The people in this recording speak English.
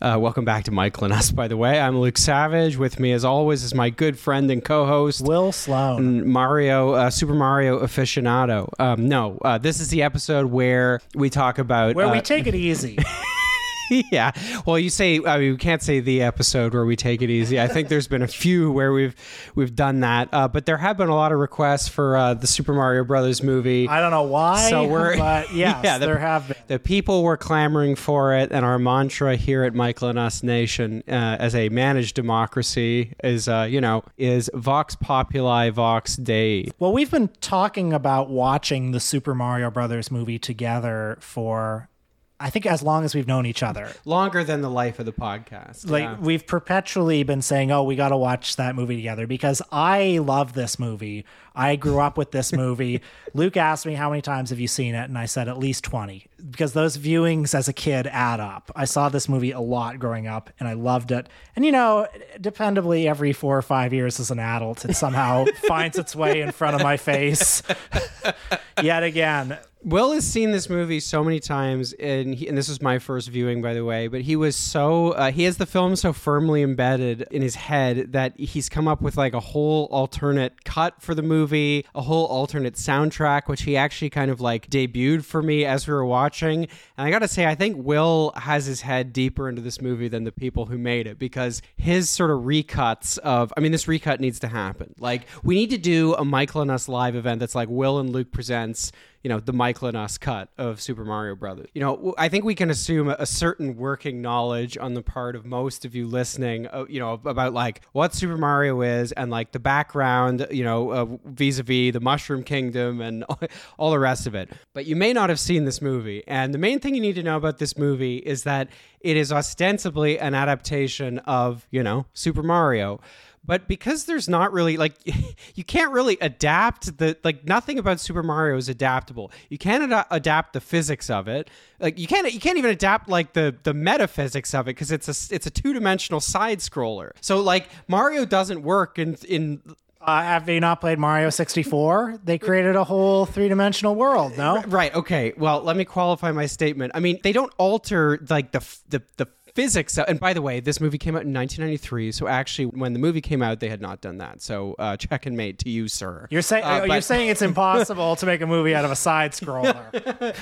Uh, welcome back to Michael and Us, by the way. I'm Luke Savage. With me, as always, is my good friend and co host, Will Sloan. Mario, uh, Super Mario aficionado. Um, no, uh, this is the episode where we talk about. Where we uh, take it easy. yeah. Well, you say I mean, we can't say the episode where we take it easy. I think there's been a few where we've we've done that, uh, but there have been a lot of requests for uh, the Super Mario Brothers movie. I don't know why, So we're- but yes, Yeah, the- there have been. the people were clamoring for it, and our mantra here at Michael and Us Nation, uh, as a managed democracy, is uh, you know is Vox Populi, Vox Dei. Well, we've been talking about watching the Super Mario Brothers movie together for, I think, as long as we've known each other. Longer than the life of the podcast. Like Yeah. we've perpetually been saying, "Oh, we got to watch that movie together," because I love this movie. I grew up with this movie. Luke asked me how many times have you seen it, and I said at least twenty, because those viewings as a kid add up. I saw this movie a lot growing up, and I loved it. And you know, dependably, every four or five years as an adult, it somehow finds its way in front of my face yet again. Will has seen this movie so many times, and he, and this was my first viewing, by the way. But he was so uh, he has the film so firmly embedded in his head that he's come up with like a whole alternate cut for the movie, a whole alternate soundtrack, which he actually kind of like debuted for me as we were watching. And I got to say, I think Will has his head deeper into this movie than the people who made it because his sort of recuts of, I mean, this recut needs to happen. Like we need to do a Michael and Us live event that's like Will and Luke presents you know the Michael cut of Super Mario Brothers. You know, I think we can assume a certain working knowledge on the part of most of you listening. Uh, you know about like what Super Mario is and like the background. You know, uh, vis-a-vis the Mushroom Kingdom and all the rest of it. But you may not have seen this movie. And the main thing you need to know about this movie is that it is ostensibly an adaptation of you know Super Mario but because there's not really like you can't really adapt the like nothing about super mario is adaptable. You can't ad- adapt the physics of it. Like you can't you can't even adapt like the the metaphysics of it because it's a it's a two-dimensional side scroller. So like mario doesn't work in in Uh, have you not played Mario 64? They created a whole three dimensional world, no? right okay. Well let me qualify my statement. I mean they don't alter like the f- the the physics and by the way this movie came out in 1993 so actually when the movie came out they had not done that so uh, check and mate to you sir You're saying Uh, you're but- saying it's impossible to make a movie out of a side scroller.